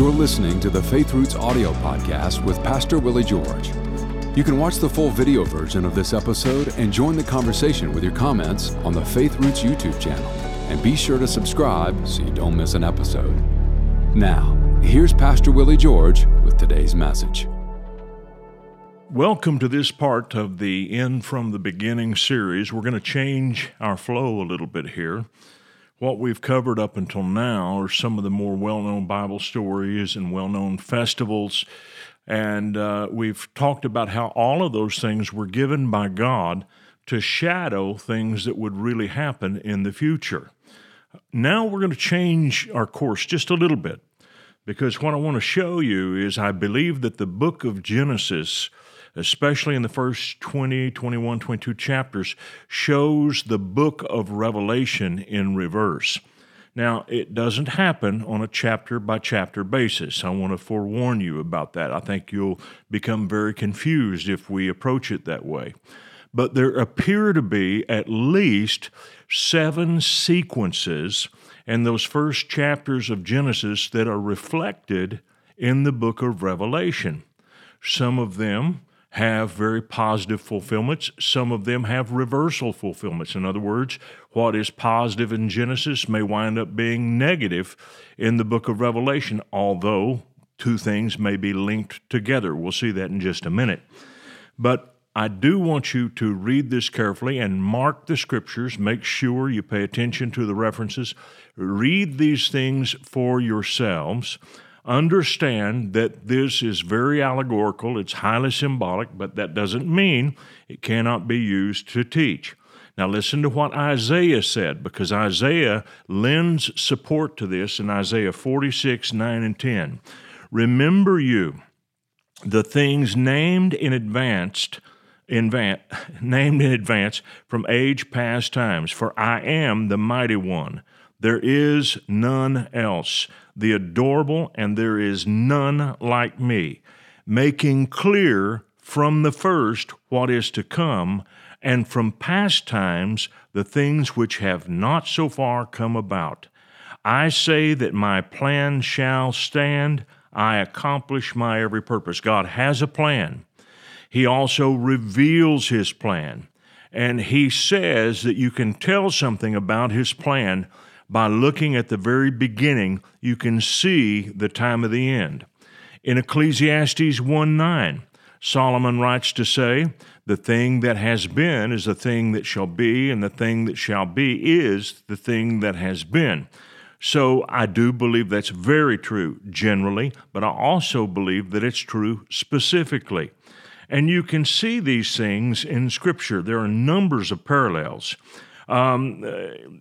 You're listening to the Faith Roots audio podcast with Pastor Willie George. You can watch the full video version of this episode and join the conversation with your comments on the Faith Roots YouTube channel. And be sure to subscribe so you don't miss an episode. Now, here's Pastor Willie George with today's message. Welcome to this part of the End from the Beginning series. We're going to change our flow a little bit here. What we've covered up until now are some of the more well known Bible stories and well known festivals. And uh, we've talked about how all of those things were given by God to shadow things that would really happen in the future. Now we're going to change our course just a little bit because what I want to show you is I believe that the book of Genesis especially in the first 20, 21, 22 chapters, shows the book of Revelation in reverse. Now, it doesn't happen on a chapter by chapter basis. I want to forewarn you about that. I think you'll become very confused if we approach it that way. But there appear to be at least seven sequences in those first chapters of Genesis that are reflected in the book of Revelation. Some of them have very positive fulfillments. Some of them have reversal fulfillments. In other words, what is positive in Genesis may wind up being negative in the book of Revelation, although two things may be linked together. We'll see that in just a minute. But I do want you to read this carefully and mark the scriptures. Make sure you pay attention to the references. Read these things for yourselves understand that this is very allegorical, it's highly symbolic, but that doesn't mean it cannot be used to teach. Now, listen to what Isaiah said, because Isaiah lends support to this in Isaiah 46 9 and 10. Remember you the things named in advance named in advance from age past times for i am the mighty one there is none else, the adorable, and there is none like me, making clear from the first what is to come, and from past times the things which have not so far come about. I say that my plan shall stand, I accomplish my every purpose. God has a plan. He also reveals his plan. And he says that you can tell something about his plan by looking at the very beginning, you can see the time of the end. In Ecclesiastes 1 9, Solomon writes to say, The thing that has been is the thing that shall be, and the thing that shall be is the thing that has been. So I do believe that's very true generally, but I also believe that it's true specifically. And you can see these things in Scripture. There are numbers of parallels. Um,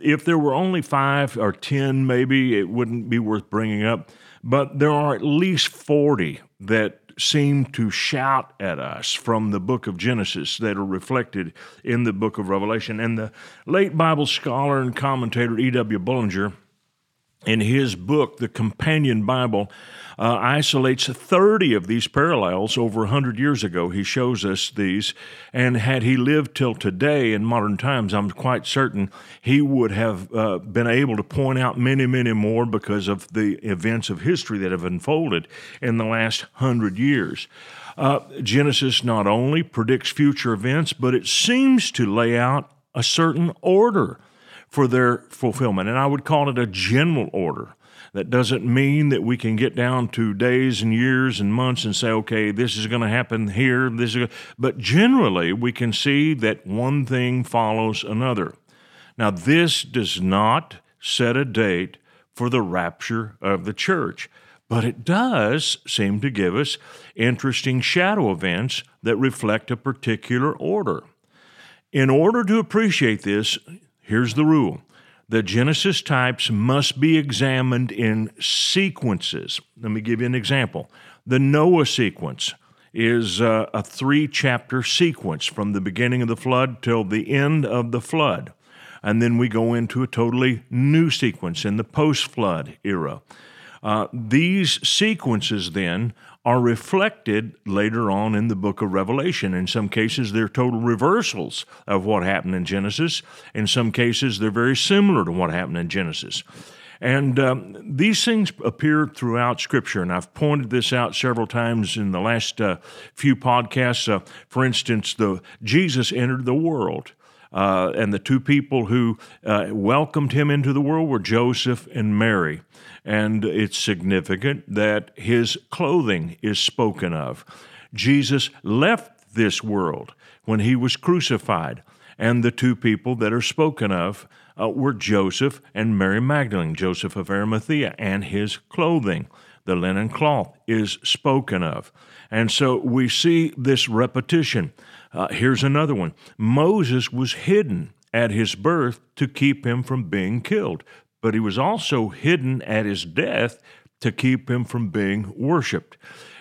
if there were only five or 10, maybe it wouldn't be worth bringing up. But there are at least 40 that seem to shout at us from the book of Genesis that are reflected in the book of Revelation. And the late Bible scholar and commentator E.W. Bullinger, in his book, The Companion Bible, uh, isolates 30 of these parallels over 100 years ago. He shows us these. And had he lived till today in modern times, I'm quite certain he would have uh, been able to point out many, many more because of the events of history that have unfolded in the last hundred years. Uh, Genesis not only predicts future events, but it seems to lay out a certain order for their fulfillment. And I would call it a general order. That doesn't mean that we can get down to days and years and months and say, okay, this is going to happen here. This is, but generally, we can see that one thing follows another. Now, this does not set a date for the rapture of the church, but it does seem to give us interesting shadow events that reflect a particular order. In order to appreciate this, here's the rule the Genesis types must be examined in sequences. Let me give you an example. The Noah sequence is uh, a three chapter sequence from the beginning of the flood till the end of the flood. And then we go into a totally new sequence in the post flood era. Uh, these sequences then are reflected later on in the book of Revelation. In some cases, they're total reversals of what happened in Genesis. In some cases, they're very similar to what happened in Genesis. And um, these things appear throughout Scripture, and I've pointed this out several times in the last uh, few podcasts. Uh, for instance, the Jesus entered the world. Uh, and the two people who uh, welcomed him into the world were Joseph and Mary. And it's significant that his clothing is spoken of. Jesus left this world when he was crucified, and the two people that are spoken of uh, were Joseph and Mary Magdalene, Joseph of Arimathea, and his clothing. The linen cloth is spoken of. And so we see this repetition. Uh, here's another one Moses was hidden at his birth to keep him from being killed, but he was also hidden at his death to keep him from being worshiped.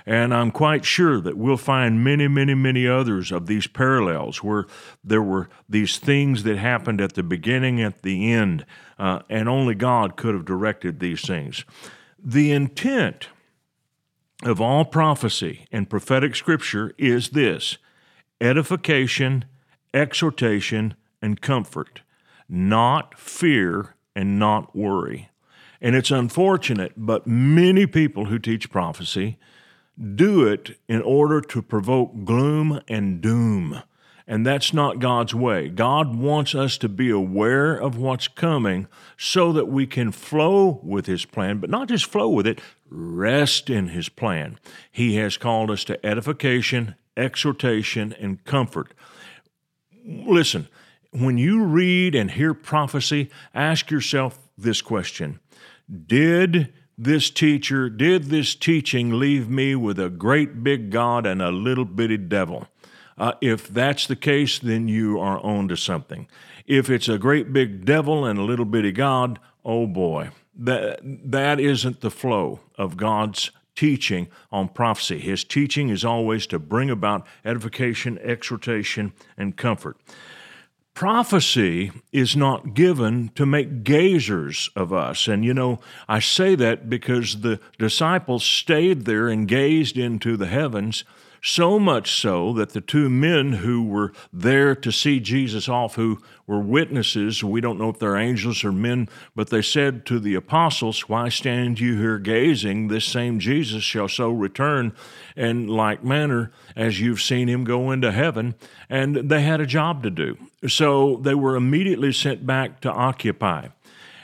And I'm quite sure that we'll find many, many, many others of these parallels where there were these things that happened at the beginning, at the end, uh, and only God could have directed these things. The intent of all prophecy and prophetic scripture is this edification, exhortation, and comfort, not fear and not worry. And it's unfortunate, but many people who teach prophecy do it in order to provoke gloom and doom. And that's not God's way. God wants us to be aware of what's coming so that we can flow with His plan, but not just flow with it, rest in His plan. He has called us to edification, exhortation, and comfort. Listen, when you read and hear prophecy, ask yourself this question Did this teacher, did this teaching leave me with a great big God and a little bitty devil? Uh, if that's the case, then you are on to something. If it's a great big devil and a little bitty God, oh boy, that, that isn't the flow of God's teaching on prophecy. His teaching is always to bring about edification, exhortation, and comfort. Prophecy is not given to make gazers of us. And you know, I say that because the disciples stayed there and gazed into the heavens so much so that the two men who were there to see Jesus off, who were witnesses, we don't know if they're angels or men, but they said to the apostles, Why stand you here gazing? This same Jesus shall so return in like manner as you've seen him go into heaven. And they had a job to do. So they were immediately sent back to occupy.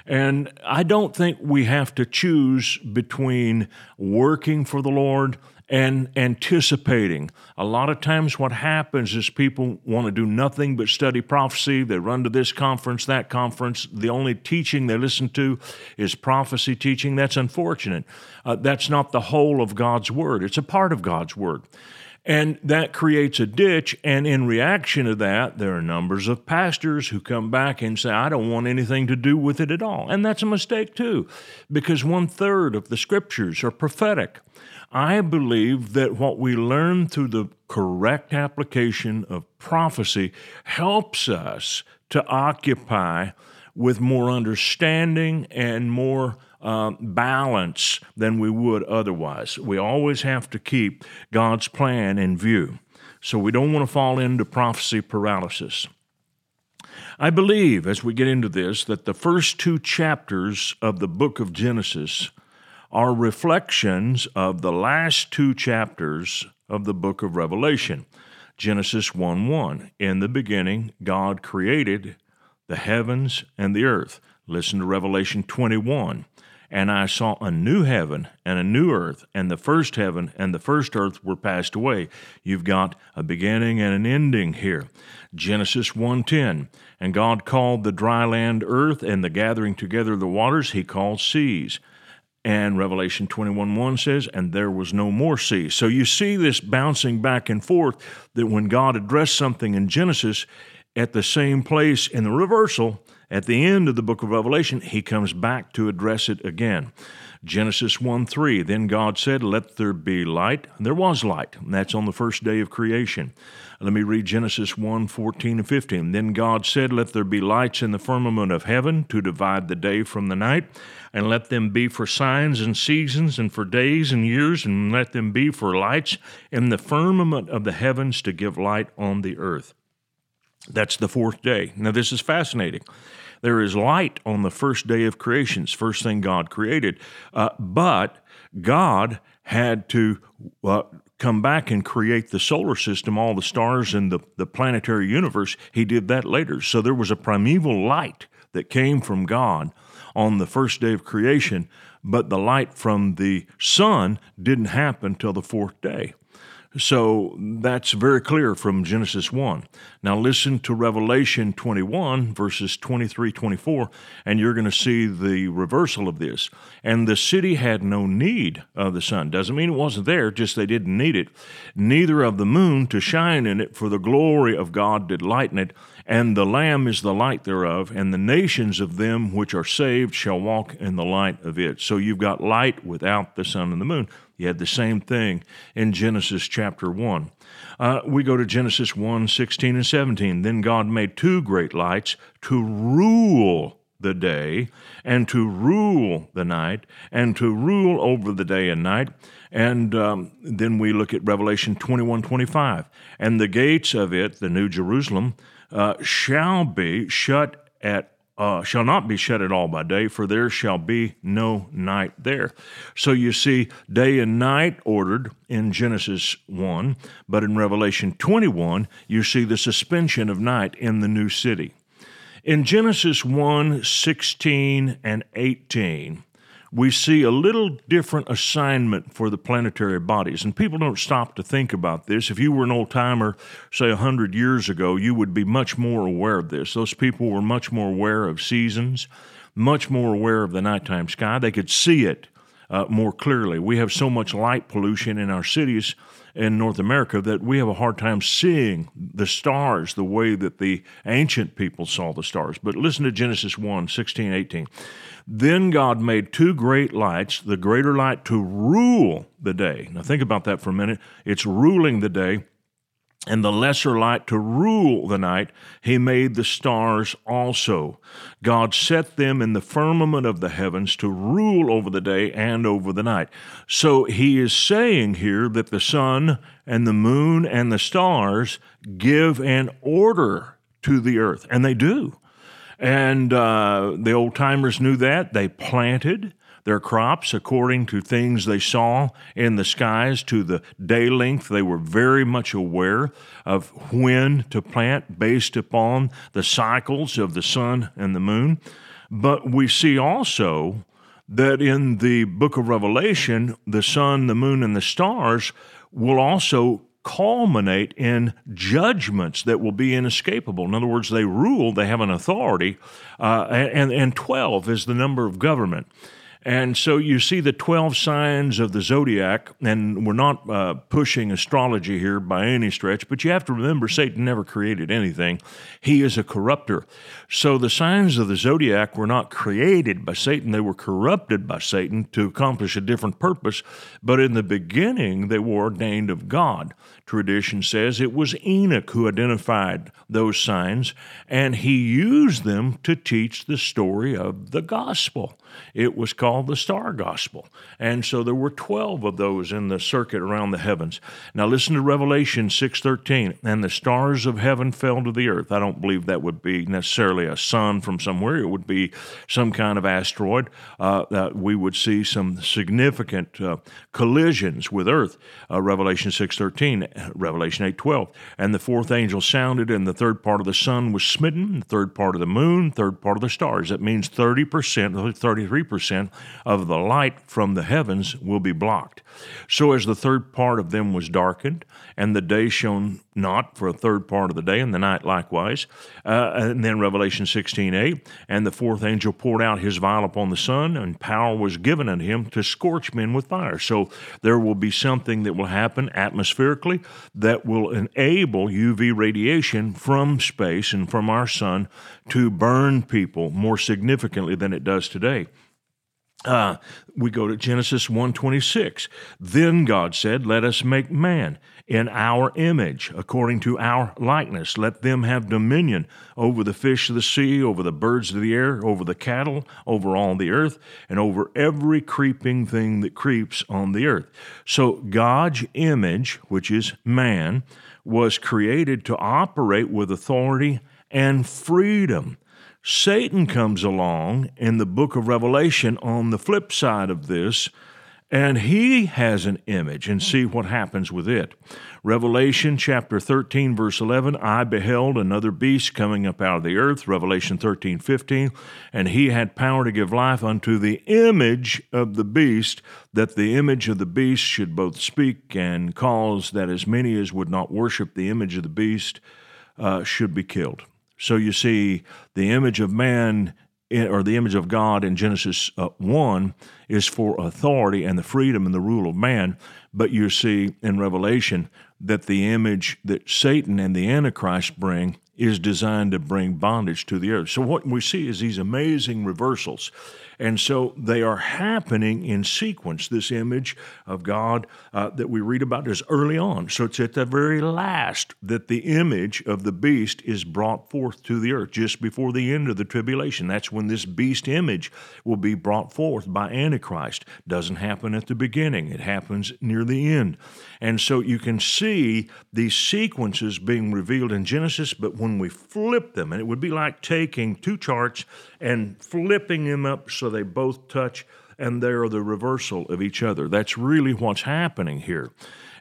And I don't think we have to choose between working for the Lord and anticipating. A lot of times, what happens is people want to do nothing but study prophecy. They run to this conference, that conference. The only teaching they listen to is prophecy teaching. That's unfortunate. Uh, that's not the whole of God's Word, it's a part of God's Word. And that creates a ditch. And in reaction to that, there are numbers of pastors who come back and say, I don't want anything to do with it at all. And that's a mistake, too, because one third of the scriptures are prophetic. I believe that what we learn through the correct application of prophecy helps us to occupy with more understanding and more uh, balance than we would otherwise. We always have to keep God's plan in view. So we don't want to fall into prophecy paralysis. I believe, as we get into this, that the first two chapters of the book of Genesis are reflections of the last two chapters of the book of Revelation. Genesis 1 1. In the beginning, God created the heavens and the earth. Listen to Revelation 21. And I saw a new heaven and a new earth, and the first heaven and the first earth were passed away. You've got a beginning and an ending here. Genesis 1:10. And God called the dry land earth, and the gathering together of the waters he called seas. And Revelation 21 1 says, and there was no more sea. So you see this bouncing back and forth that when God addressed something in Genesis, at the same place in the reversal, at the end of the book of Revelation, he comes back to address it again. Genesis 1 3, then God said, Let there be light. And there was light, and that's on the first day of creation. Let me read Genesis 1 14 and 15. Then God said, Let there be lights in the firmament of heaven to divide the day from the night, and let them be for signs and seasons, and for days and years, and let them be for lights in the firmament of the heavens to give light on the earth. That's the fourth day. Now, this is fascinating. There is light on the first day of creations, first thing God created. Uh, but God had to uh, come back and create the solar system, all the stars and the, the planetary universe. He did that later. So there was a primeval light that came from God on the first day of creation, but the light from the sun didn't happen till the fourth day. So that's very clear from Genesis 1. Now listen to Revelation 21, verses 23 24, and you're going to see the reversal of this. And the city had no need of the sun. Doesn't mean it wasn't there, just they didn't need it. Neither of the moon to shine in it, for the glory of God did lighten it. And the Lamb is the light thereof, and the nations of them which are saved shall walk in the light of it. So you've got light without the sun and the moon. You had the same thing in Genesis chapter 1. Uh, we go to Genesis 1 16 and 17. Then God made two great lights to rule the day and to rule the night and to rule over the day and night. And um, then we look at Revelation 21 25. And the gates of it, the New Jerusalem, uh, shall be shut at uh, shall not be shut at all by day, for there shall be no night there. So you see, day and night ordered in Genesis 1, but in Revelation 21, you see the suspension of night in the new city. In Genesis 1 16 and 18, we see a little different assignment for the planetary bodies. And people don't stop to think about this. If you were an old timer, say 100 years ago, you would be much more aware of this. Those people were much more aware of seasons, much more aware of the nighttime sky. They could see it uh, more clearly. We have so much light pollution in our cities in North America that we have a hard time seeing the stars the way that the ancient people saw the stars. But listen to Genesis 1 16, 18. Then God made two great lights, the greater light to rule the day. Now think about that for a minute. It's ruling the day and the lesser light to rule the night, he made the stars also. God set them in the firmament of the heavens to rule over the day and over the night. So he is saying here that the sun and the moon and the stars give an order to the earth, and they do. And uh, the old timers knew that. They planted their crops according to things they saw in the skies to the day length. They were very much aware of when to plant based upon the cycles of the sun and the moon. But we see also that in the book of Revelation, the sun, the moon, and the stars will also culminate in judgments that will be inescapable. In other words, they rule, they have an authority, uh, and, and 12 is the number of government. And so you see the 12 signs of the zodiac, and we're not uh, pushing astrology here by any stretch, but you have to remember Satan never created anything. He is a corrupter. So the signs of the zodiac were not created by Satan, they were corrupted by Satan to accomplish a different purpose. But in the beginning, they were ordained of God. Tradition says it was Enoch who identified those signs, and he used them to teach the story of the gospel. It was called the Star Gospel. And so there were 12 of those in the circuit around the heavens. Now listen to Revelation 6:13, and the stars of heaven fell to the earth. I don't believe that would be necessarily a sun from somewhere. It would be some kind of asteroid. Uh, that we would see some significant uh, collisions with earth. Uh, Revelation 6:13, Revelation 8:12, and the fourth angel sounded, and the third part of the sun was smitten, the third part of the moon, third part of the stars. That means 30%, 30 33% of the light from the heavens will be blocked. So, as the third part of them was darkened, and the day shone not for a third part of the day, and the night likewise. Uh, and then Revelation 16 8, and the fourth angel poured out his vial upon the sun, and power was given unto him to scorch men with fire. So, there will be something that will happen atmospherically that will enable UV radiation from space and from our sun to burn people more significantly than it does today. Uh, we go to Genesis 1:26. Then God said, "Let us make man in our image, according to our likeness. Let them have dominion over the fish of the sea, over the birds of the air, over the cattle, over all the earth, and over every creeping thing that creeps on the earth." So God's image, which is man, was created to operate with authority and freedom. Satan comes along in the book of Revelation on the flip side of this, and he has an image, and see what happens with it. Revelation chapter 13, verse 11 I beheld another beast coming up out of the earth. Revelation 13, 15. And he had power to give life unto the image of the beast, that the image of the beast should both speak and cause that as many as would not worship the image of the beast uh, should be killed. So you see, the image of man or the image of God in Genesis uh, 1 is for authority and the freedom and the rule of man. But you see in Revelation that the image that Satan and the Antichrist bring is designed to bring bondage to the earth. So what we see is these amazing reversals. And so they are happening in sequence. This image of God uh, that we read about is early on. So it's at the very last that the image of the beast is brought forth to the earth, just before the end of the tribulation. That's when this beast image will be brought forth by Antichrist. Doesn't happen at the beginning, it happens near the end. And so you can see these sequences being revealed in Genesis, but when we flip them, and it would be like taking two charts and flipping them up so they both touch and they're the reversal of each other. That's really what's happening here.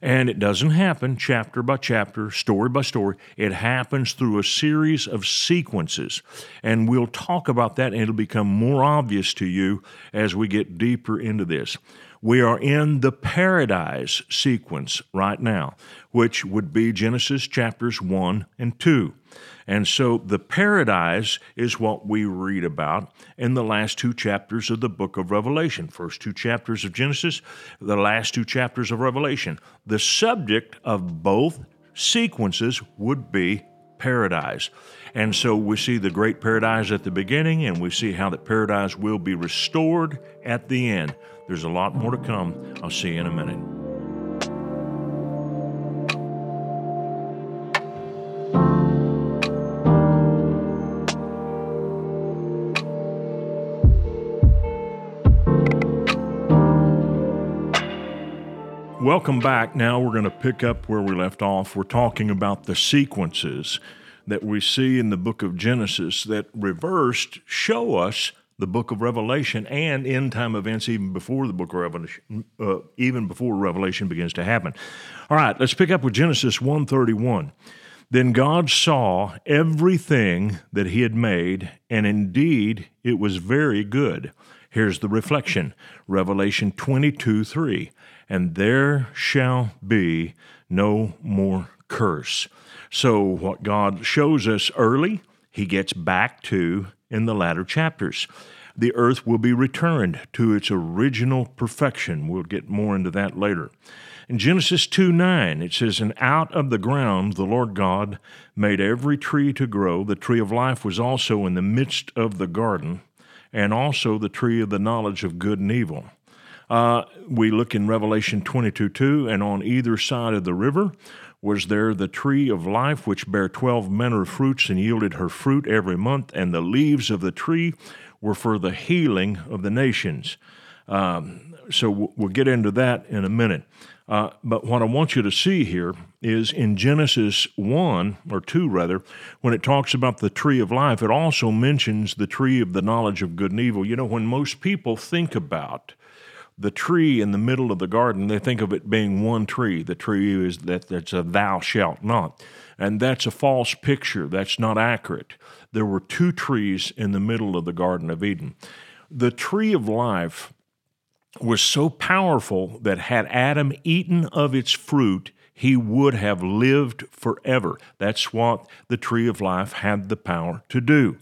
And it doesn't happen chapter by chapter, story by story. It happens through a series of sequences. And we'll talk about that, and it'll become more obvious to you as we get deeper into this. We are in the paradise sequence right now, which would be Genesis chapters 1 and 2. And so the paradise is what we read about in the last two chapters of the book of Revelation. First two chapters of Genesis, the last two chapters of Revelation. The subject of both sequences would be paradise. And so we see the great paradise at the beginning, and we see how that paradise will be restored at the end. There's a lot more to come. I'll see you in a minute. Welcome back. Now we're going to pick up where we left off. We're talking about the sequences that we see in the book of Genesis that reversed show us the book of Revelation and end time events even before the book of Revelation, uh, even before Revelation begins to happen. All right, let's pick up with Genesis 131. Then God saw everything that he had made, and indeed it was very good. Here's the reflection Revelation 22 3 and there shall be no more curse. So, what God shows us early, He gets back to in the latter chapters. The earth will be returned to its original perfection. We'll get more into that later. In Genesis 2 9, it says, And out of the ground the Lord God made every tree to grow. The tree of life was also in the midst of the garden, and also the tree of the knowledge of good and evil. Uh, we look in Revelation 22 2, and on either side of the river was there the tree of life, which bare twelve manner of fruits and yielded her fruit every month, and the leaves of the tree were for the healing of the nations. Um, so we'll get into that in a minute. Uh, but what I want you to see here is in Genesis 1, or 2 rather, when it talks about the tree of life, it also mentions the tree of the knowledge of good and evil. You know, when most people think about the tree in the middle of the garden, they think of it being one tree. The tree is that that's a thou shalt not. And that's a false picture. That's not accurate. There were two trees in the middle of the Garden of Eden. The tree of life was so powerful that had Adam eaten of its fruit, he would have lived forever. That's what the tree of life had the power to do.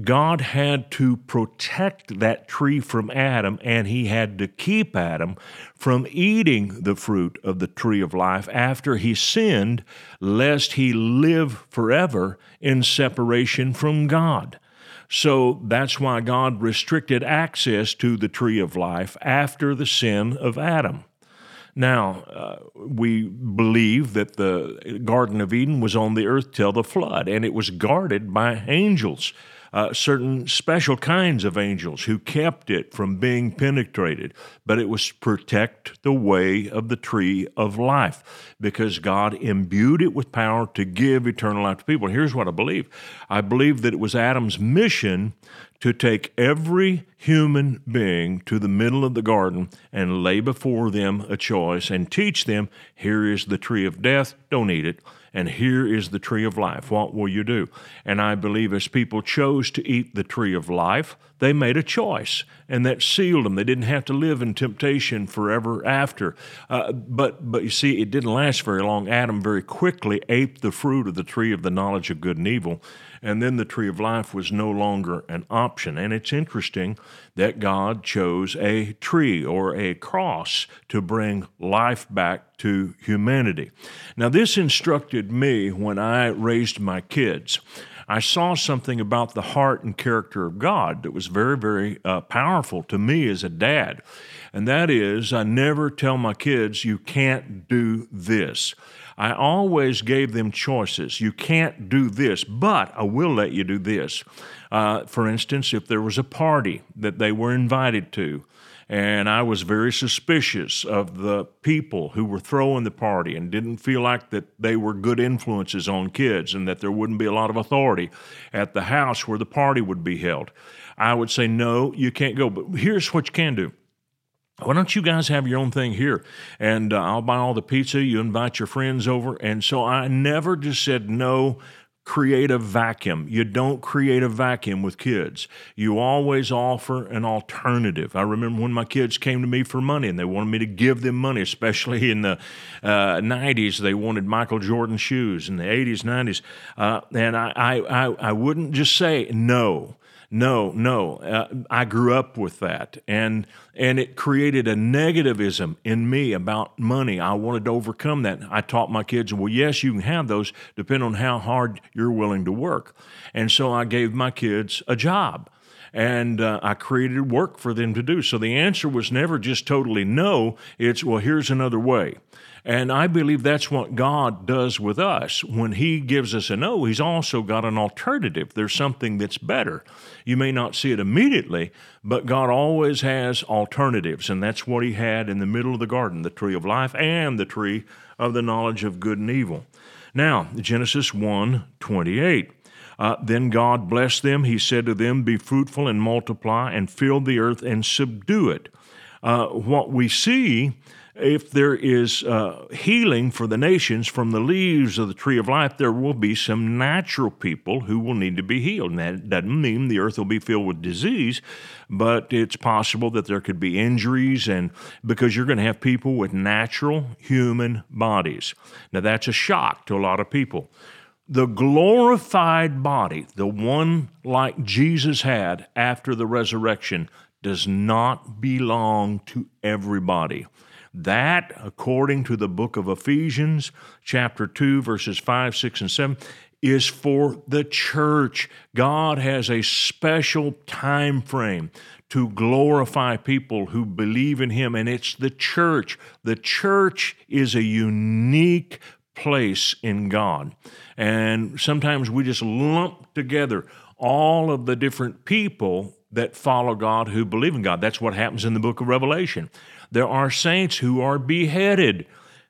God had to protect that tree from Adam, and he had to keep Adam from eating the fruit of the tree of life after he sinned, lest he live forever in separation from God. So that's why God restricted access to the tree of life after the sin of Adam. Now, uh, we believe that the Garden of Eden was on the earth till the flood, and it was guarded by angels uh, certain special kinds of angels who kept it from being penetrated, but it was protect the way of the tree of life because God imbued it with power to give eternal life to people. Here's what I believe. I believe that it was Adam's mission to take every human being to the middle of the garden and lay before them a choice and teach them here is the tree of death, don't eat it and here is the tree of life. What will you do? And I believe as people chose to eat the tree of life, they made a choice, and that sealed them. They didn't have to live in temptation forever after. Uh, but but you see, it didn't last very long. Adam very quickly ate the fruit of the tree of the knowledge of good and evil, and then the tree of life was no longer an option. And it's interesting that God chose a tree or a cross to bring life back to humanity. Now, this instructed me when I raised my kids. I saw something about the heart and character of God that was very, very uh, powerful to me as a dad. And that is, I never tell my kids, you can't do this. I always gave them choices. You can't do this, but I will let you do this. Uh, for instance, if there was a party that they were invited to, and I was very suspicious of the people who were throwing the party and didn't feel like that they were good influences on kids and that there wouldn't be a lot of authority at the house where the party would be held. I would say, no, you can't go. But here's what you can do. Why don't you guys have your own thing here? And uh, I'll buy all the pizza. You invite your friends over. And so I never just said no create a vacuum. You don't create a vacuum with kids. You always offer an alternative. I remember when my kids came to me for money and they wanted me to give them money, especially in the uh, 90s. They wanted Michael Jordan shoes in the 80s, 90s. Uh, and I, I, I wouldn't just say no. No, no. Uh, I grew up with that, and and it created a negativism in me about money. I wanted to overcome that. I taught my kids, well, yes, you can have those, depending on how hard you're willing to work. And so I gave my kids a job and uh, I created work for them to do. So the answer was never just totally no, it's, well, here's another way. And I believe that's what God does with us. When He gives us a no, He's also got an alternative. There's something that's better. You may not see it immediately, but God always has alternatives. And that's what He had in the middle of the garden the tree of life and the tree of the knowledge of good and evil. Now, Genesis 1 28. Uh, then God blessed them. He said to them, Be fruitful and multiply and fill the earth and subdue it. Uh, what we see if there is uh, healing for the nations from the leaves of the tree of life, there will be some natural people who will need to be healed. And that doesn't mean the earth will be filled with disease, but it's possible that there could be injuries, and because you're going to have people with natural human bodies. Now, that's a shock to a lot of people. The glorified body, the one like Jesus had after the resurrection, does not belong to everybody. That, according to the book of Ephesians, chapter 2, verses 5, 6, and 7, is for the church. God has a special time frame to glorify people who believe in Him, and it's the church. The church is a unique place in God. And sometimes we just lump together all of the different people that follow God who believe in God. That's what happens in the book of Revelation. There are saints who are beheaded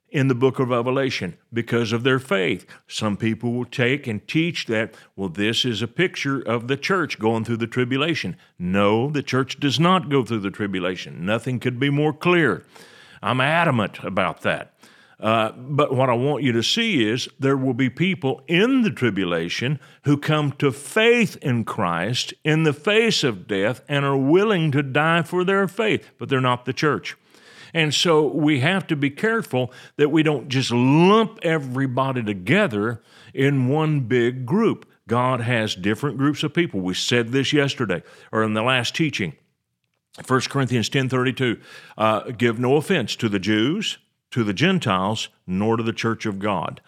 in the book of Revelation because of their faith. Some people will take and teach that, well, this is a picture of the church going through the tribulation. No, the church does not go through the tribulation. Nothing could be more clear. I'm adamant about that. Uh, but what I want you to see is there will be people in the tribulation who come to faith in Christ in the face of death and are willing to die for their faith, but they're not the church. And so we have to be careful that we don't just lump everybody together in one big group. God has different groups of people. We said this yesterday or in the last teaching. 1 Corinthians 10:32 uh, give no offense to the Jews, to the Gentiles, nor to the church of God.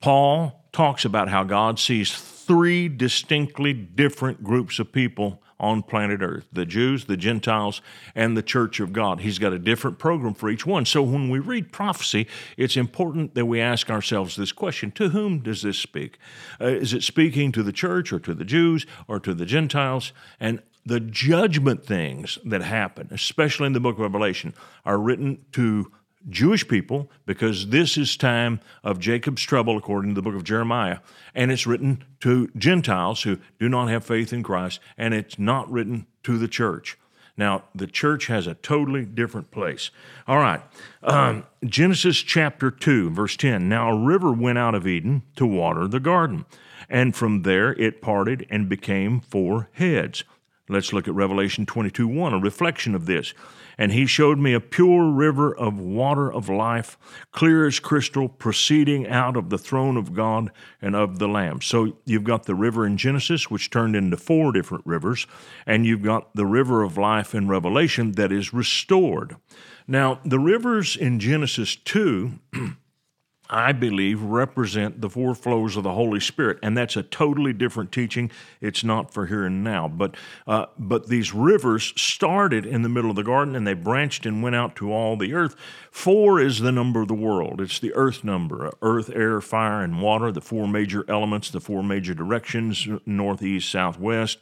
Paul talks about how God sees three distinctly different groups of people on planet Earth the Jews, the Gentiles, and the Church of God. He's got a different program for each one. So when we read prophecy, it's important that we ask ourselves this question To whom does this speak? Uh, is it speaking to the church or to the Jews or to the Gentiles? And the judgment things that happen, especially in the book of Revelation, are written to Jewish people because this is time of Jacob's trouble according to the book of Jeremiah and it's written to Gentiles who do not have faith in Christ and it's not written to the church. Now, the church has a totally different place. All right. Um, Genesis chapter 2, verse 10. Now a river went out of Eden to water the garden, and from there it parted and became four heads. Let's look at Revelation 22 1, a reflection of this and he showed me a pure river of water of life, clear as crystal, proceeding out of the throne of God and of the Lamb. So you've got the river in Genesis, which turned into four different rivers, and you've got the river of life in Revelation that is restored. Now, the rivers in Genesis 2 I believe, represent the four flows of the Holy Spirit, and that's a totally different teaching. It's not for here and now, but uh, but these rivers started in the middle of the garden, and they branched and went out to all the earth. Four is the number of the world. It's the earth number: earth, air, fire, and water. The four major elements, the four major directions: north, east, south, west.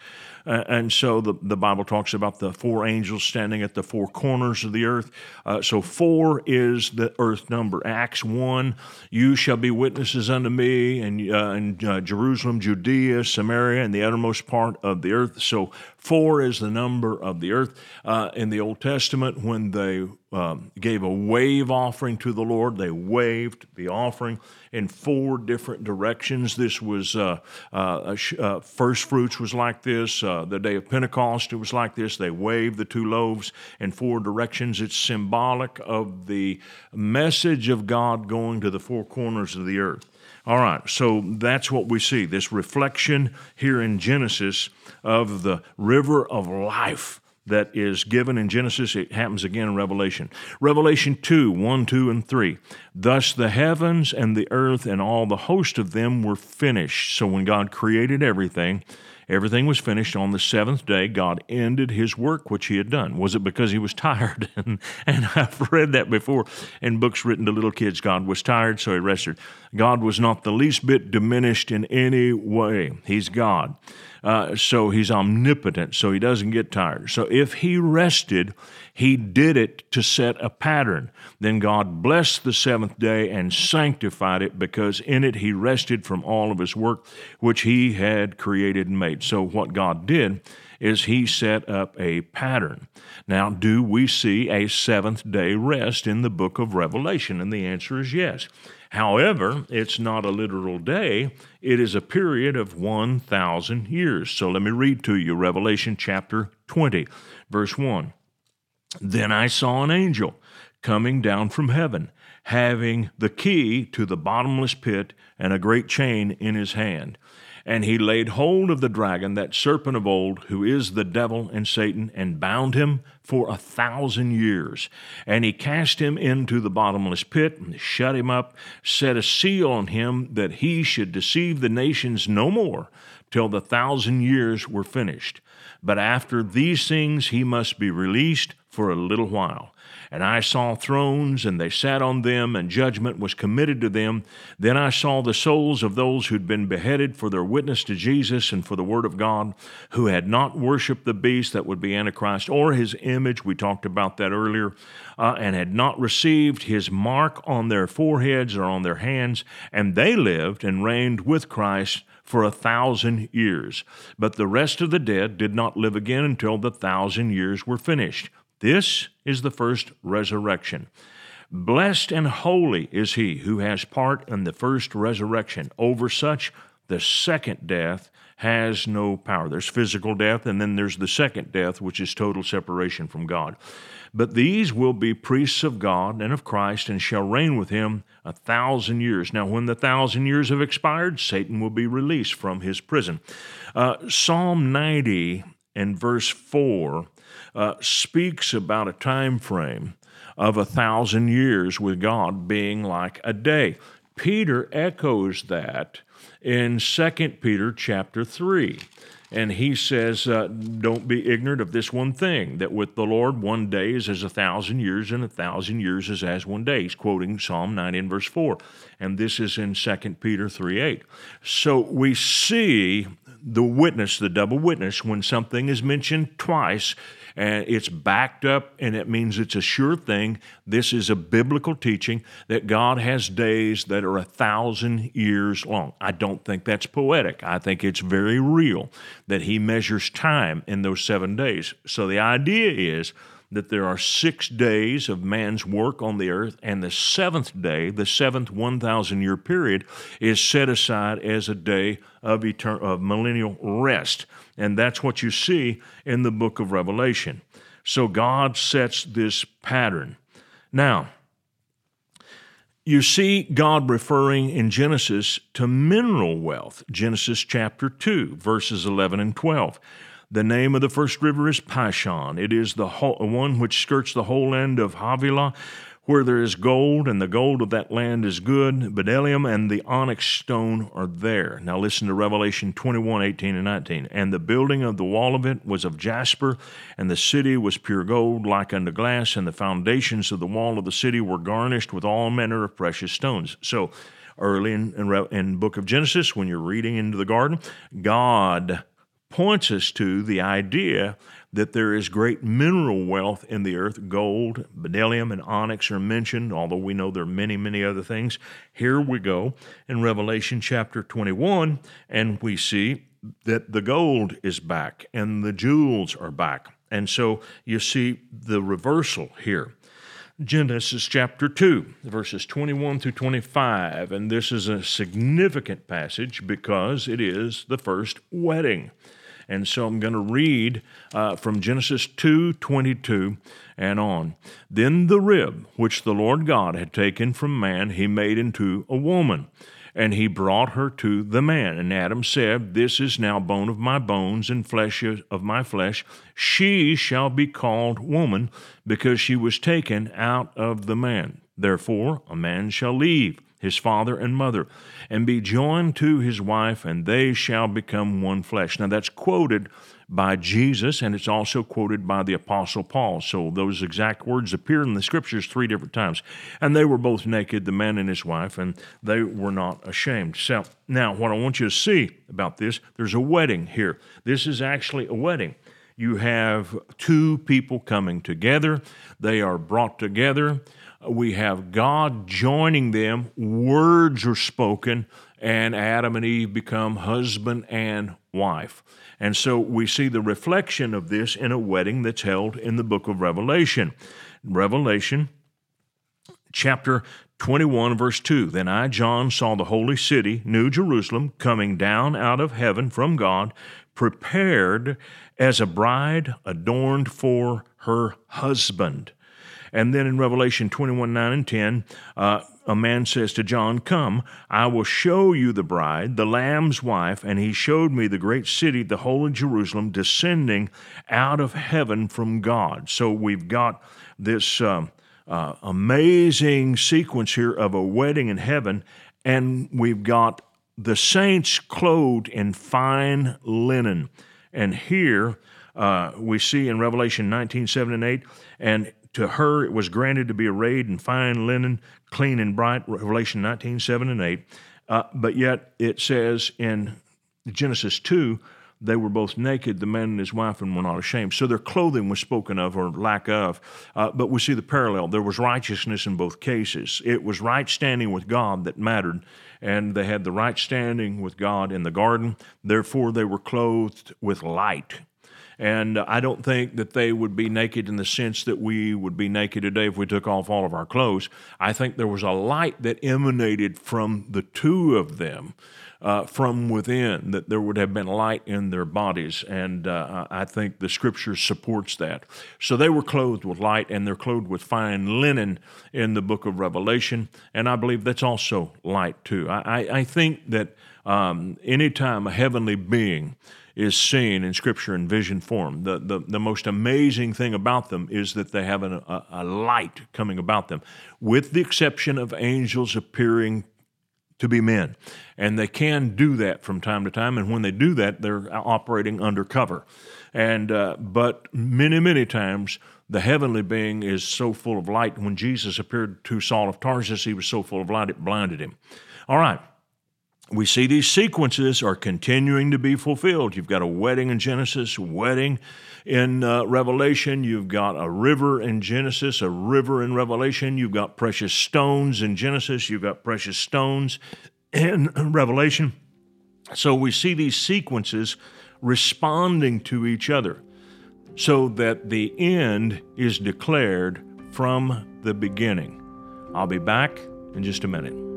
Uh, and so the, the Bible talks about the four angels standing at the four corners of the earth. Uh, so four is the earth number. Acts 1, you shall be witnesses unto me in, uh, in uh, Jerusalem, Judea, Samaria, and the uttermost part of the earth. So four is the number of the earth. Uh, in the Old Testament, when they um, gave a wave offering to the Lord. They waved the offering in four different directions. This was uh, uh, uh, first fruits was like this. Uh, the day of Pentecost it was like this. They waved the two loaves in four directions. It's symbolic of the message of God going to the four corners of the earth. All right, so that's what we see this reflection here in Genesis of the river of life that is given in Genesis. It happens again in Revelation. Revelation 2 1, 2, and 3. Thus the heavens and the earth and all the host of them were finished. So when God created everything, everything was finished on the seventh day. God ended his work which he had done. Was it because he was tired? and, and I've read that before in books written to little kids. God was tired, so he rested. God was not the least bit diminished in any way. He's God. Uh, so he's omnipotent, so he doesn't get tired. So if he rested, he did it to set a pattern. Then God blessed the seventh day and sanctified it because in it he rested from all of his work which he had created and made. So what God did is he set up a pattern. Now, do we see a seventh day rest in the book of Revelation? And the answer is yes. However, it's not a literal day, it is a period of 1,000 years. So let me read to you Revelation chapter 20, verse 1. Then I saw an angel coming down from heaven, having the key to the bottomless pit and a great chain in his hand. And he laid hold of the dragon, that serpent of old, who is the devil and Satan, and bound him for a thousand years. And he cast him into the bottomless pit, and shut him up, set a seal on him that he should deceive the nations no more till the thousand years were finished. But after these things he must be released for a little while. And I saw thrones, and they sat on them, and judgment was committed to them. Then I saw the souls of those who'd been beheaded for their witness to Jesus and for the word of God, who had not worshiped the beast that would be Antichrist or his image. We talked about that earlier. Uh, and had not received his mark on their foreheads or on their hands. And they lived and reigned with Christ for a thousand years. But the rest of the dead did not live again until the thousand years were finished. This is the first resurrection. Blessed and holy is he who has part in the first resurrection. Over such, the second death has no power. There's physical death, and then there's the second death, which is total separation from God. But these will be priests of God and of Christ and shall reign with him a thousand years. Now, when the thousand years have expired, Satan will be released from his prison. Uh, Psalm 90 and verse 4 uh, speaks about a time frame of a thousand years with God being like a day. Peter echoes that in 2 Peter chapter 3. And he says, uh, Don't be ignorant of this one thing, that with the Lord one day is as a thousand years, and a thousand years is as one day. He's quoting Psalm 9 and verse 4. And this is in 2 Peter 3 8. So we see the witness, the double witness, when something is mentioned twice and it's backed up and it means it's a sure thing. This is a biblical teaching that God has days that are a thousand years long. I don't think that's poetic. I think it's very real that He measures time in those seven days. So the idea is that there are six days of man's work on the earth, and the seventh day, the seventh 1,000 year period, is set aside as a day of, etern- of millennial rest. And that's what you see in the book of Revelation. So God sets this pattern. Now, you see God referring in Genesis to mineral wealth, Genesis chapter 2, verses 11 and 12. The name of the first river is Pishon. It is the one which skirts the whole land of Havilah, where there is gold, and the gold of that land is good. Bdellium and the onyx stone are there. Now listen to Revelation 21, 18, and 19. And the building of the wall of it was of jasper, and the city was pure gold, like unto glass, and the foundations of the wall of the city were garnished with all manner of precious stones. So, early in, in, in book of Genesis, when you're reading into the garden, God points us to the idea that there is great mineral wealth in the earth. Gold, bdellium, and onyx are mentioned, although we know there are many, many other things. Here we go in Revelation chapter 21, and we see that the gold is back and the jewels are back. And so you see the reversal here. Genesis chapter 2, verses 21 through 25. And this is a significant passage because it is the first wedding. And so I'm going to read uh, from Genesis 2 22 and on. Then the rib which the Lord God had taken from man, he made into a woman. And he brought her to the man. And Adam said, This is now bone of my bones and flesh of my flesh. She shall be called woman, because she was taken out of the man. Therefore, a man shall leave his father and mother, and be joined to his wife, and they shall become one flesh. Now, that's quoted by Jesus, and it's also quoted by the Apostle Paul. So, those exact words appear in the scriptures three different times. And they were both naked, the man and his wife, and they were not ashamed. So, now, what I want you to see about this, there's a wedding here. This is actually a wedding you have two people coming together. They are brought together we have God joining them, words are spoken, and Adam and Eve become husband and wife. And so we see the reflection of this in a wedding that's held in the book of Revelation. Revelation chapter 21, verse 2 Then I, John, saw the holy city, New Jerusalem, coming down out of heaven from God, prepared as a bride adorned for her husband. And then in Revelation 21 9 and 10, uh, a man says to John, Come, I will show you the bride, the Lamb's wife. And he showed me the great city, the holy Jerusalem, descending out of heaven from God. So we've got this uh, uh, amazing sequence here of a wedding in heaven, and we've got the saints clothed in fine linen. And here uh, we see in Revelation 19 7 and 8, and to her it was granted to be arrayed in fine linen, clean and bright, Revelation 19, 7 and 8. Uh, but yet it says in Genesis 2, they were both naked, the man and his wife, and were not ashamed. So their clothing was spoken of or lack of. Uh, but we see the parallel. There was righteousness in both cases. It was right standing with God that mattered, and they had the right standing with God in the garden. Therefore, they were clothed with light. And I don't think that they would be naked in the sense that we would be naked today if we took off all of our clothes. I think there was a light that emanated from the two of them. Uh, from within, that there would have been light in their bodies. And uh, I think the scripture supports that. So they were clothed with light and they're clothed with fine linen in the book of Revelation. And I believe that's also light too. I, I think that um, anytime a heavenly being is seen in Scripture in vision form. The, the, the most amazing thing about them is that they have an, a, a light coming about them, with the exception of angels appearing to be men. And they can do that from time to time. And when they do that, they're operating undercover. And uh, but many, many times the heavenly being is so full of light. When Jesus appeared to Saul of Tarsus, he was so full of light it blinded him. All right. We see these sequences are continuing to be fulfilled. You've got a wedding in Genesis, wedding in uh, Revelation. You've got a river in Genesis, a river in Revelation. You've got precious stones in Genesis. You've got precious stones in Revelation. So we see these sequences responding to each other so that the end is declared from the beginning. I'll be back in just a minute.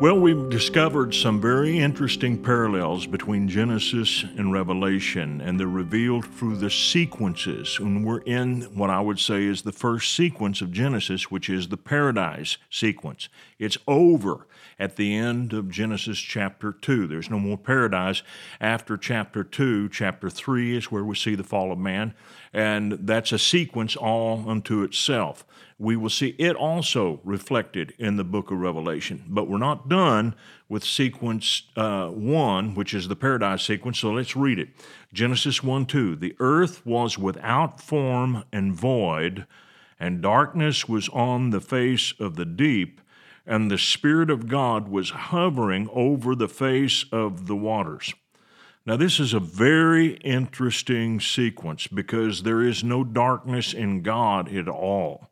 Well, we've discovered some very interesting parallels between Genesis and Revelation, and they're revealed through the sequences. And we're in what I would say is the first sequence of Genesis, which is the paradise sequence. It's over at the end of Genesis chapter 2. There's no more paradise after chapter 2. Chapter 3 is where we see the fall of man, and that's a sequence all unto itself we will see it also reflected in the book of Revelation. But we're not done with sequence uh, one, which is the paradise sequence, so let's read it. Genesis 1 2. The earth was without form and void, and darkness was on the face of the deep, and the Spirit of God was hovering over the face of the waters. Now, this is a very interesting sequence because there is no darkness in God at all.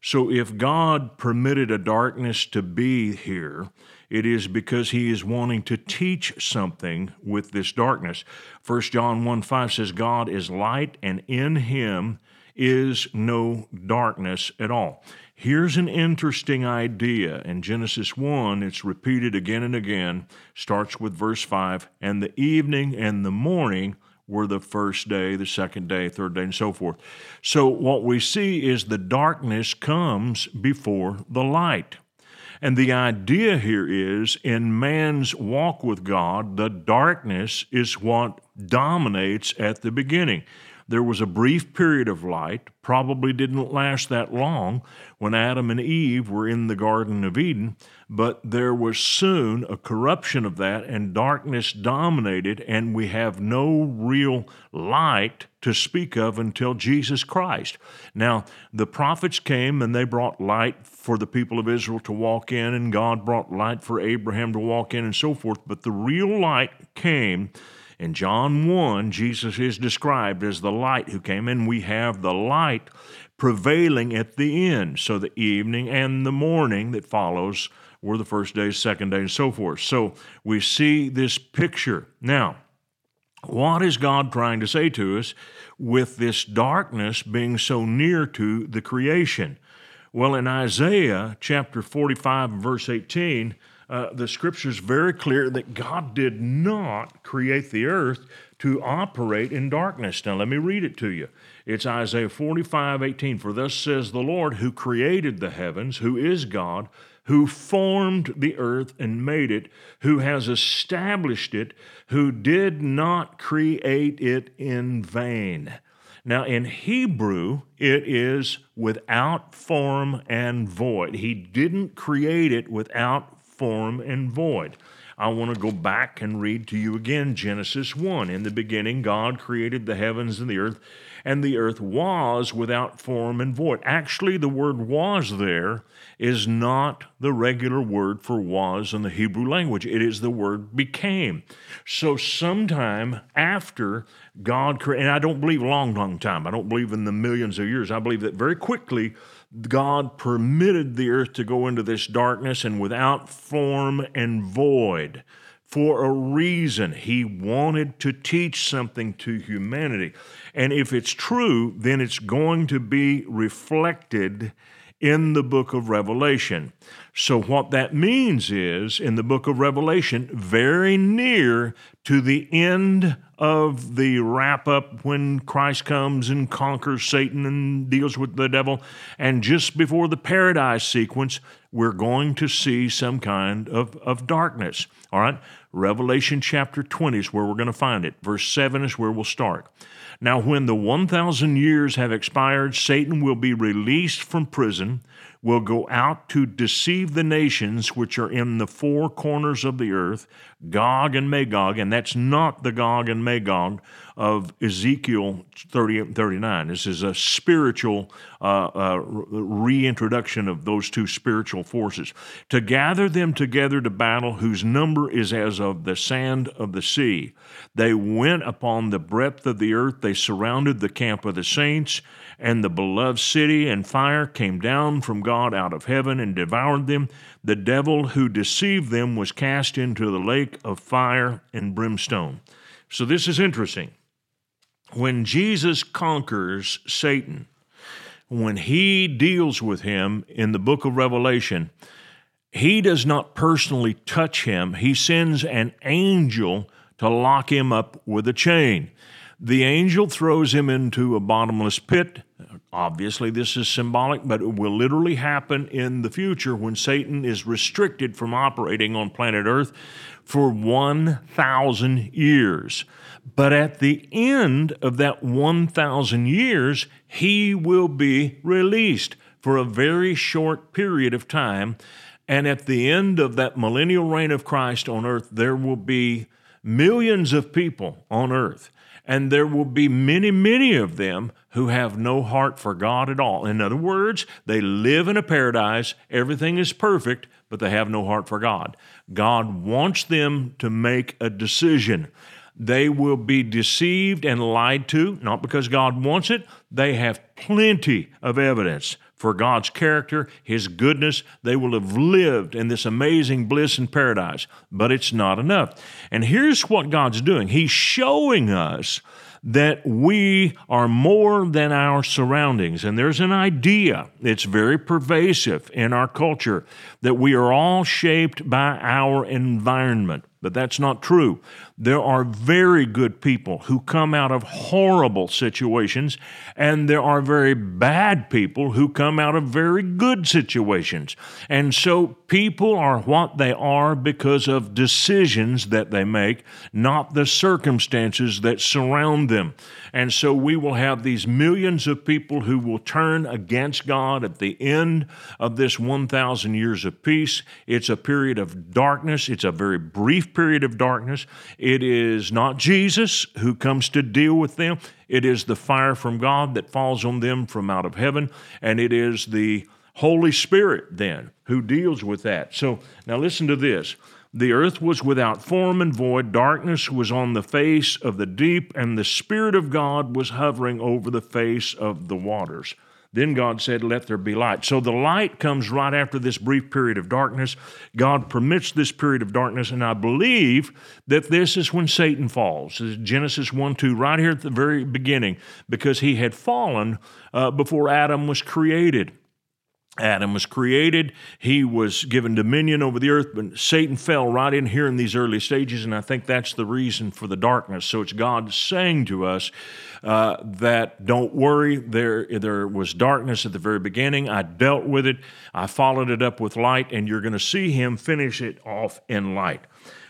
So if God permitted a darkness to be here, it is because he is wanting to teach something with this darkness. 1 John 1 5 says, God is light, and in him is no darkness at all. Here's an interesting idea. In Genesis 1, it's repeated again and again, starts with verse 5 and the evening and the morning were the first day, the second day, third day, and so forth. So, what we see is the darkness comes before the light. And the idea here is in man's walk with God, the darkness is what dominates at the beginning. There was a brief period of light, probably didn't last that long, when Adam and Eve were in the Garden of Eden, but there was soon a corruption of that, and darkness dominated, and we have no real light to speak of until Jesus Christ. Now, the prophets came and they brought light for the people of Israel to walk in, and God brought light for Abraham to walk in, and so forth, but the real light came in John 1, Jesus is described as the light who came, and we have the light prevailing at the end. So the evening and the morning that follows were the first day, second day, and so forth. So we see this picture. Now, what is God trying to say to us with this darkness being so near to the creation? Well, in Isaiah chapter 45, verse 18, uh, the scripture is very clear that God did not create the earth to operate in darkness. Now, let me read it to you. It's Isaiah 45 18. For thus says the Lord, who created the heavens, who is God, who formed the earth and made it, who has established it, who did not create it in vain. Now, in Hebrew, it is without form and void. He didn't create it without form and void. I want to go back and read to you again Genesis 1. In the beginning, God created the heavens and the earth, and the earth was without form and void. Actually, the word was there is not the regular word for was in the Hebrew language, it is the word became. So, sometime after God created, and I don't believe long, long time, I don't believe in the millions of years, I believe that very quickly God permitted the earth to go into this darkness and without form and void for a reason. He wanted to teach something to humanity. And if it's true, then it's going to be reflected in the book of Revelation. So, what that means is in the book of Revelation, very near to the end of the wrap up when Christ comes and conquers Satan and deals with the devil, and just before the paradise sequence, we're going to see some kind of, of darkness. All right? Revelation chapter 20 is where we're going to find it. Verse 7 is where we'll start. Now, when the 1,000 years have expired, Satan will be released from prison, will go out to deceive the nations which are in the four corners of the earth, Gog and Magog, and that's not the Gog and Magog of Ezekiel 38 and 39. This is a spiritual uh, uh, reintroduction of those two spiritual forces. To gather them together to battle, whose number is as of the sand of the sea. They went upon the breadth of the earth, they surrounded the camp of the saints, and the beloved city, and fire came down from God out of heaven and devoured them. The devil who deceived them was cast into the lake of fire and brimstone. So this is interesting when Jesus conquers Satan, when he deals with him in the book of Revelation, he does not personally touch him. He sends an angel to lock him up with a chain. The angel throws him into a bottomless pit. Obviously, this is symbolic, but it will literally happen in the future when Satan is restricted from operating on planet Earth for 1,000 years. But at the end of that 1,000 years, he will be released for a very short period of time. And at the end of that millennial reign of Christ on earth, there will be millions of people on earth. And there will be many, many of them who have no heart for God at all. In other words, they live in a paradise, everything is perfect, but they have no heart for God. God wants them to make a decision. They will be deceived and lied to, not because God wants it. They have plenty of evidence for God's character, His goodness. They will have lived in this amazing bliss and paradise, but it's not enough. And here's what God's doing He's showing us that we are more than our surroundings. And there's an idea, it's very pervasive in our culture, that we are all shaped by our environment. But that's not true. There are very good people who come out of horrible situations, and there are very bad people who come out of very good situations. And so people are what they are because of decisions that they make, not the circumstances that surround them. And so we will have these millions of people who will turn against God at the end of this 1,000 years of peace. It's a period of darkness, it's a very brief period of darkness. Is not Jesus who comes to deal with them, it is the fire from God that falls on them from out of heaven, and it is the Holy Spirit then who deals with that. So now listen to this. The earth was without form and void, darkness was on the face of the deep, and the Spirit of God was hovering over the face of the waters. Then God said, Let there be light. So the light comes right after this brief period of darkness. God permits this period of darkness, and I believe that this is when Satan falls. Genesis 1 2, right here at the very beginning, because he had fallen uh, before Adam was created. Adam was created. He was given dominion over the earth, but Satan fell right in here in these early stages, and I think that's the reason for the darkness. So it's God saying to us uh, that don't worry, there, there was darkness at the very beginning. I dealt with it, I followed it up with light, and you're going to see Him finish it off in light.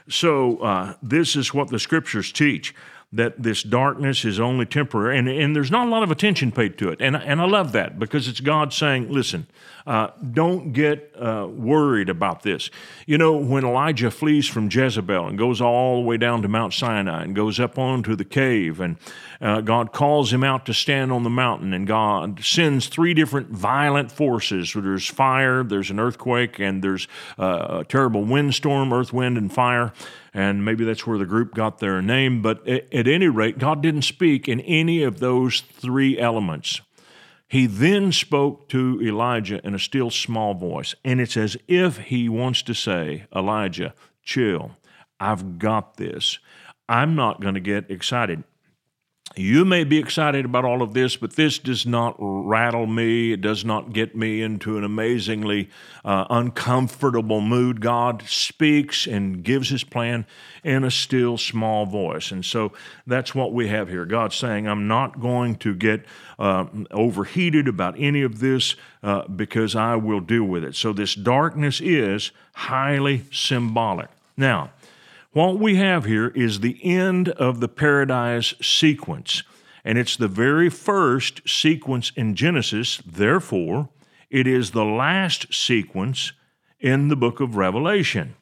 So uh, this is what the scriptures teach that this darkness is only temporary, and, and there's not a lot of attention paid to it. And, and I love that because it's God saying, listen, uh, don't get uh, worried about this. You know, when Elijah flees from Jezebel and goes all the way down to Mount Sinai and goes up onto the cave, and uh, God calls him out to stand on the mountain, and God sends three different violent forces. There's fire, there's an earthquake, and there's uh, a terrible windstorm, earth, wind, and fire and maybe that's where the group got their name. But at, any rate, God didn't speak in any of those three elements. He then spoke to Elijah in a still small voice, and it's as if he wants to say, Elijah, chill. I've got this. I'm not going to get excited. You may be excited about all of this, but this does not rattle me. It does not get me into an amazingly uh, uncomfortable mood. God speaks and gives his plan in a still small voice. And so that's what we have here. God saying, I'm not going to get uh, overheated about any of this uh, because I will deal with it. So this darkness is highly symbolic. Now, what we have here is the end of the paradise sequence, and it's the very first sequence in Genesis. Therefore, it is the last sequence in the book of Revelation.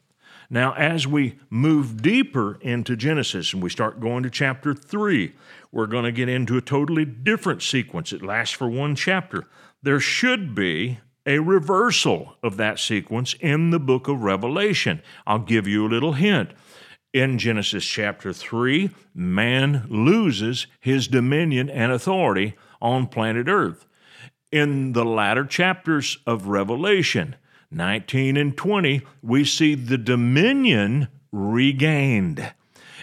Now, as we move deeper into Genesis and we start going to chapter 3, we're going to get into a totally different sequence. It lasts for one chapter. There should be a reversal of that sequence in the book of Revelation. I'll give you a little hint in Genesis chapter 3, man loses his dominion and authority on planet Earth. In the latter chapters of Revelation, 19 and 20, we see the dominion regained.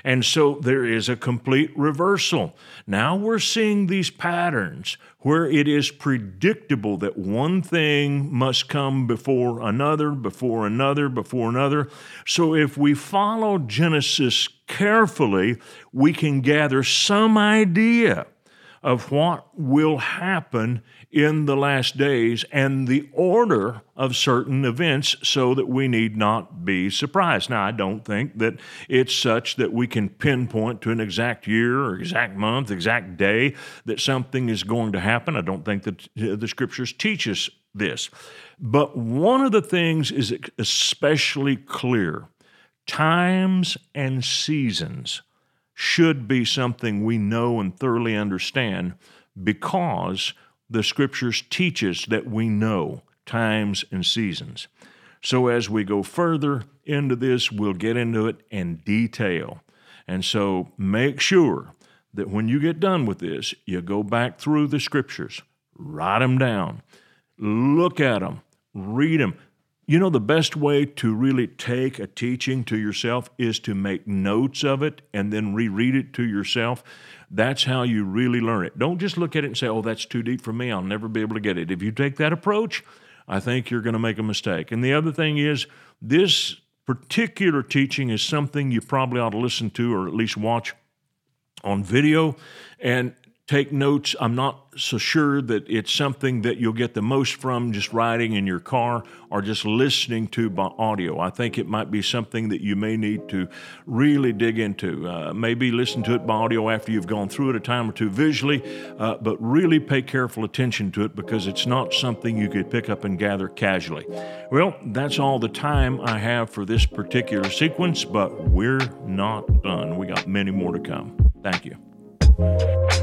And so there is a complete reversal. Now we're seeing these patterns where it is predictable that one thing must come before another, before another, before another. So if we follow Genesis carefully, we can gather some idea of what will happen in the last days and the order of certain events so that we need not be surprised. Now, I don't think that it's such that we can pinpoint to an exact year or exact month, exact day that something is going to happen. I don't think that uh, the scriptures teach us this. But one of the things is especially clear times and seasons should be something we know and thoroughly understand because the scriptures teach us that we know times and seasons. So as we go further into this, we'll get into it in detail. And so make sure that when you get done with this, you go back through the scriptures, write them down, look at them, read them, you know, the best way to really take a teaching to yourself is to make notes of it and then reread it to yourself. That's how you really learn it. Don't just look at it and say, oh, that's too deep for me. I'll never be able to get it. If you take that approach, I think you're going to make a mistake. And the other thing is, this particular teaching is something you probably ought to listen to or at least watch on video. And take notes. I'm not so sure that it's something that you'll get the most from just riding in your car or just listening to by audio. I think it might be something that you may need to really dig into. Uh, maybe listen to it by audio after you've gone through it a time or two visually, uh, but really pay careful attention to it because it's not something you could pick up and gather casually. Well, that's all the time I have for this particular sequence, but we're not done. We got many more to come. Thank you.